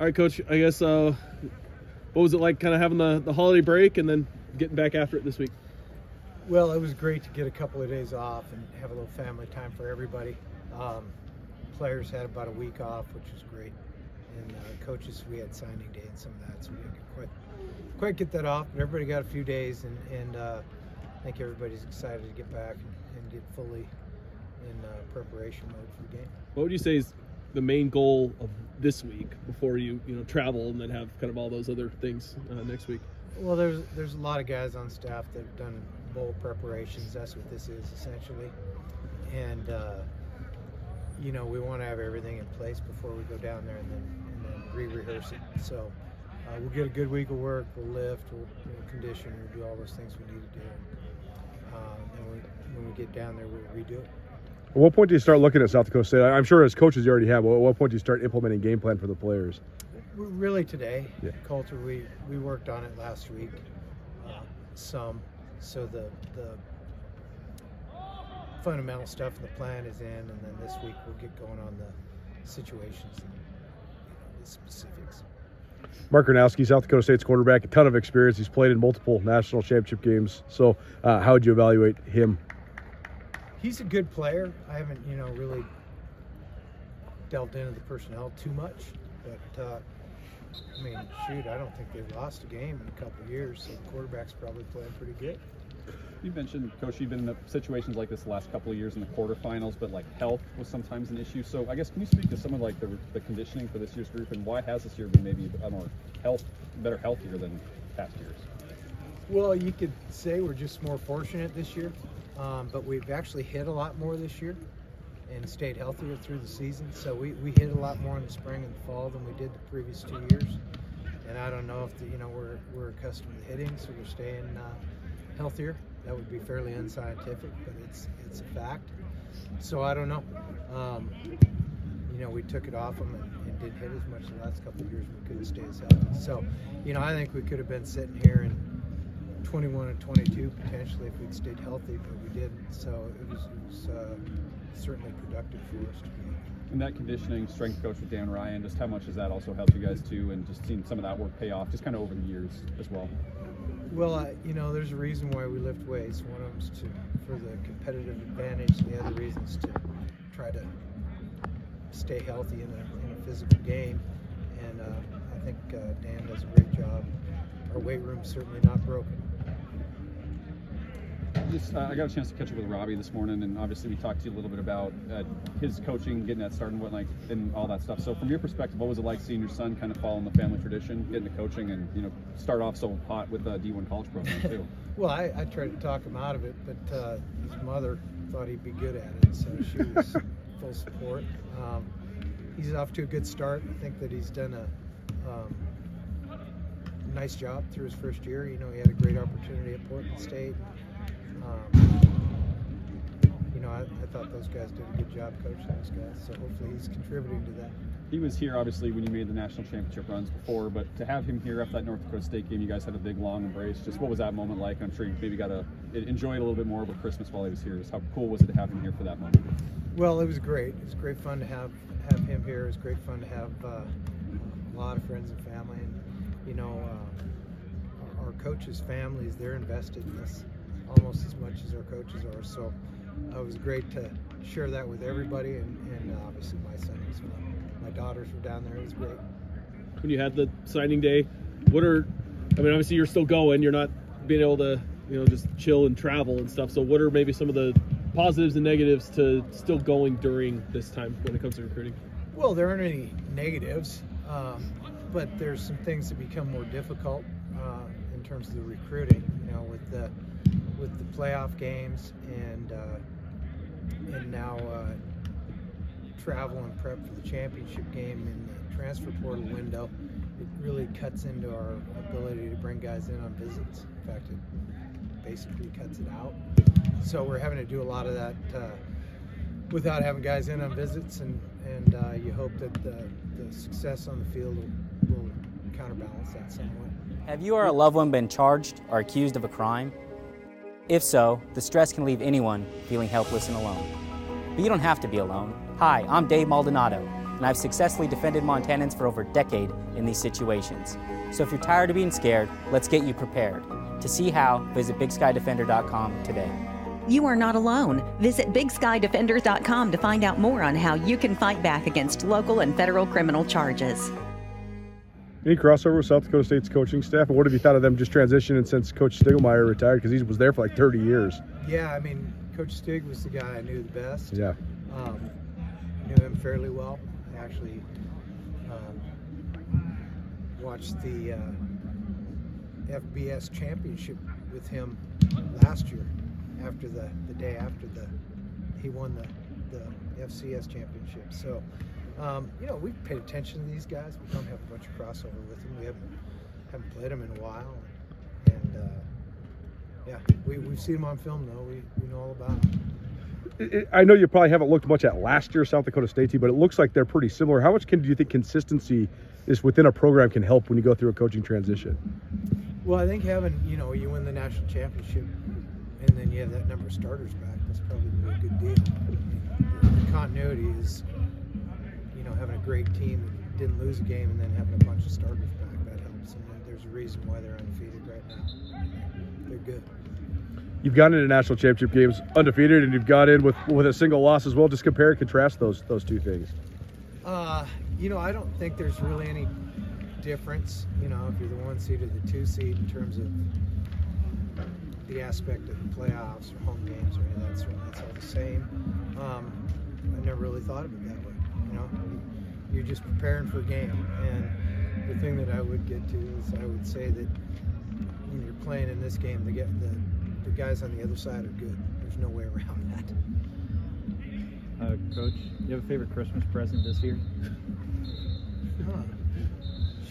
All right, Coach. I guess uh, what was it like, kind of having the, the holiday break and then getting back after it this week? Well, it was great to get a couple of days off and have a little family time for everybody. Um, players had about a week off, which was great, and uh, coaches we had signing day and some of that, so we didn't get quite quite get that off. But everybody got a few days, and, and uh, I think everybody's excited to get back and, and get fully in uh, preparation mode for the game. What would you say is the main goal of this week before you you know travel and then have kind of all those other things uh, next week? Well, there's there's a lot of guys on staff that have done bowl preparations. That's what this is essentially, and uh, you know we want to have everything in place before we go down there and then and then re-rehearse it. So uh, we'll get a good week of work. We'll lift, we'll, we'll condition, we'll do all those things we need to do. Um, and we, when we get down there, we'll redo it. At what point do you start looking at South Dakota State? I'm sure as coaches you already have. At what point do you start implementing game plan for the players? Really today, Yeah. Coulter, we, we worked on it last week, uh, some. So the the fundamental stuff in the plan is in, and then this week we'll get going on the situations and you know, the specifics. Mark Gronowski, South Dakota State's quarterback, a ton of experience. He's played in multiple national championship games. So, uh, how would you evaluate him? He's a good player. I haven't, you know, really delved into the personnel too much, but uh, I mean, shoot, I don't think they've lost a game in a couple of years. So the quarterback's probably playing pretty good. You mentioned, Coach, you've been in situations like this the last couple of years in the quarterfinals, but like health was sometimes an issue. So I guess can you speak to some of like the, the conditioning for this year's group and why has this year been maybe a more health, better healthier than past years? Well, you could say we're just more fortunate this year, um, but we've actually hit a lot more this year and stayed healthier through the season. So we, we hit a lot more in the spring and the fall than we did the previous two years. And I don't know if the, you know we're, we're accustomed to hitting, so we're staying uh, healthier. That would be fairly unscientific, but it's it's a fact. So I don't know. Um, you know, we took it off them and, and didn't hit as much the last couple of years. We couldn't stay as healthy. So, you know, I think we could have been sitting here in 21 and 22 potentially if we'd stayed healthy, but we didn't. So it was, it was uh, certainly productive for us to be. And that conditioning strength coach with Dan Ryan, just how much has that also helped you guys too, and just seeing some of that work pay off, just kind of over the years as well. Well, I, you know, there's a reason why we lift weights. One of them's to for the competitive advantage. The other reason is to try to stay healthy in a, in a physical game. And uh, I think uh, Dan does a great job. Our weight room's certainly not broken. Just, uh, I got a chance to catch up with Robbie this morning, and obviously we talked to you a little bit about uh, his coaching, getting that started, and what like, and all that stuff. So, from your perspective, what was it like seeing your son kind of follow in the family tradition, getting the coaching, and you know, start off so hot with the D1 college program too? Well, I, I tried to talk him out of it, but uh, his mother thought he'd be good at it, so she was full support. Um, he's off to a good start. I think that he's done a um, nice job through his first year. You know, he had a great opportunity at Portland State. Um, you know, I, I thought those guys did a good job coaching those guys, so hopefully he's contributing to that. He was here obviously when you made the national championship runs before, but to have him here after that North Dakota State game, you guys had a big long embrace. Just what was that moment like? I'm sure you maybe got to enjoy it a little bit more over Christmas while he was here. Just how cool was it to have him here for that moment? Well, it was great. It was great fun to have have him here. It was great fun to have uh, a lot of friends and family, and you know, uh, our, our coaches' families they're invested in this almost as much as our coaches are. So uh, it was great to share that with everybody, and, and uh, obviously my son was fun. My daughters were down there. It was great. when you had the signing day. What are, I mean, obviously you're still going. You're not being able to, you know, just chill and travel and stuff. So what are maybe some of the positives and negatives to still going during this time when it comes to recruiting? Well, there aren't any negatives, um, but there's some things that become more difficult uh, in terms of the recruiting. You know, with the with the playoff games and uh, and now uh, travel and prep for the championship game in the transfer portal window. It really cuts into our ability to bring guys in on visits. In fact, it basically cuts it out. So we're having to do a lot of that uh, without having guys in on visits, and and uh, you hope that the, the success on the field will, will counterbalance that somewhat. Have you or a loved one been charged or accused of a crime? If so, the stress can leave anyone feeling helpless and alone. But you don't have to be alone. Hi, I'm Dave Maldonado, and I've successfully defended Montanans for over a decade in these situations. So if you're tired of being scared, let's get you prepared. To see how, visit BigSkyDefender.com today. You are not alone. Visit BigSkyDefenders.com to find out more on how you can fight back against local and federal criminal charges. Any crossover with South Dakota State's coaching staff, and what have you thought of them just transitioning since Coach Stiegelmeier retired? Because he was there for like 30 years. Yeah, I mean, Coach Stig was the guy I knew the best. Yeah. Um, knew him fairly well. I actually um, watched the uh, FBS championship with him last year, after the the day after the he won the the FCS championship. So, um, you know, we've paid attention to these guys. We don't have a bunch of crossover with them. We haven't haven't played them in a while, and uh, yeah, we we've seen them on film though. We we know all about them. I know you probably haven't looked much at last year's South Dakota State team, but it looks like they're pretty similar. How much can do you think consistency is within a program can help when you go through a coaching transition? Well, I think having you know you win the national championship, and then you have that number of starters back. That's probably a good deal. The continuity is, great team that didn't lose a game and then having a bunch of starters back. That helps, and there's a reason why they're undefeated right now. They're good. You've gone into national championship games undefeated, and you've got in with with a single loss as well. Just compare and contrast those those two things. Uh, you know, I don't think there's really any difference. You know, if you're the one seed or the two seed in terms of the aspect of the playoffs or home games or any of that sort. It's all the same. Um, I never really thought of it that way. You know, you're just preparing for a game, and the thing that I would get to is I would say that when you're playing in this game, the the, the guys on the other side are good. There's no way around that. Uh, Coach, you have a favorite Christmas present this year? Huh.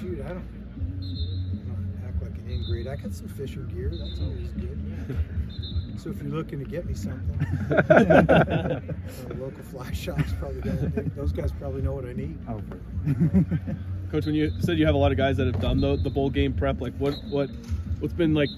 Shoot, I don't, I don't act like an ingrate. I got some Fisher gear. That's always good. so if you're looking to get me something, uh, local fly shops probably got Those guys probably know what I need. Oh. Coach, when you said you have a lot of guys that have done the, the bowl game prep, like what what what's been like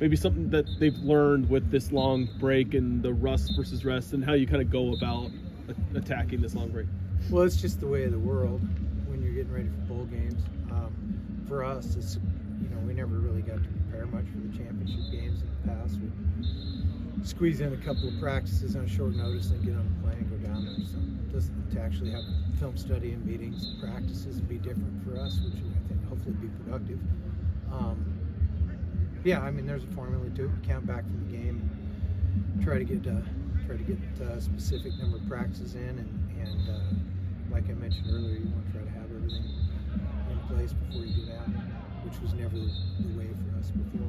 maybe something that they've learned with this long break and the rust versus rest, and how you kind of go about attacking this long break. Well, it's just the way of the world when you're getting ready for bowl games. Um, for us, it's you know we never really got to prepare much for the championship games in the past. We squeeze in a couple of practices on short notice and get on the plane and go down there. So just to actually have film study and meetings and practices be different for us, which I think hopefully be productive. Um, yeah, I mean there's a formula to it. Count back from the game, try to get uh, try to get a specific number of practices in, and, and uh, like I mentioned earlier, you want to try to have everything in place before you get out, which was never the way for us before.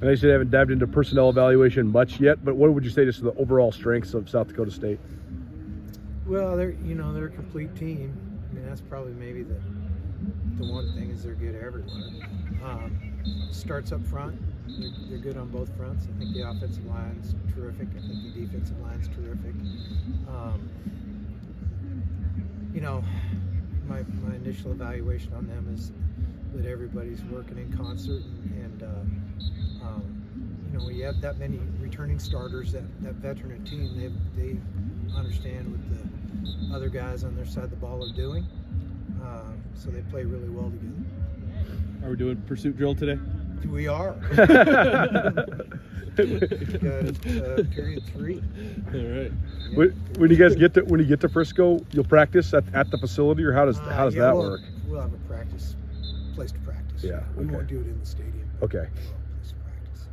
And I said haven't dived into personnel evaluation much yet, but what would you say just the overall strengths of South Dakota State? Well, they're you know they're a complete team. I mean that's probably maybe the the one thing is they're good everywhere. Um, starts up front. They're, they're good on both fronts. I think the offensive line's terrific. I think the defensive line's terrific. Um, you know, my, my initial evaluation on them is that everybody's working in concert and, and uh, um, you know, when you have that many returning starters, that, that veteran team, they, they understand what the other guys on their side of the ball are doing. Uh, so they play really well together. Are we doing pursuit drill today? We are. Got, uh, period three. All right. When, when you guys get to when you get to Frisco, you'll practice at, at the facility, or how does how does Uh, yeah, that we'll, work? We'll have a practice practice, place to practice. Yeah, We okay. won't do it in the stadium. Okay. Place to practice.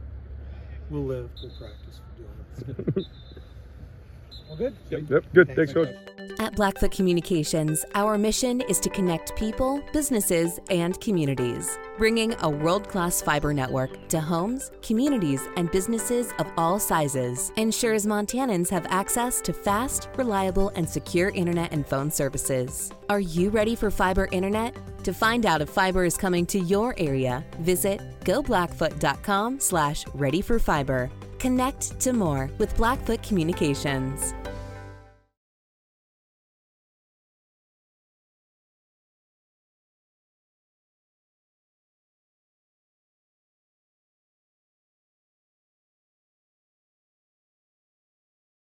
We'll live, we'll practice, we'll do it. Well, good. Yep. Yep. Good. Thanks, coach. At Blackfoot Communications, our mission is to connect people, businesses, and communities, bringing a world class fiber network to homes, communities, and businesses of all sizes. Ensures Montanans have access to fast, reliable, and secure internet and phone services. Are you ready for fiber internet? To find out if fiber is coming to your area, visit goblackfoot.com slash ready for fiber. Connect to more with Blackfoot Communications.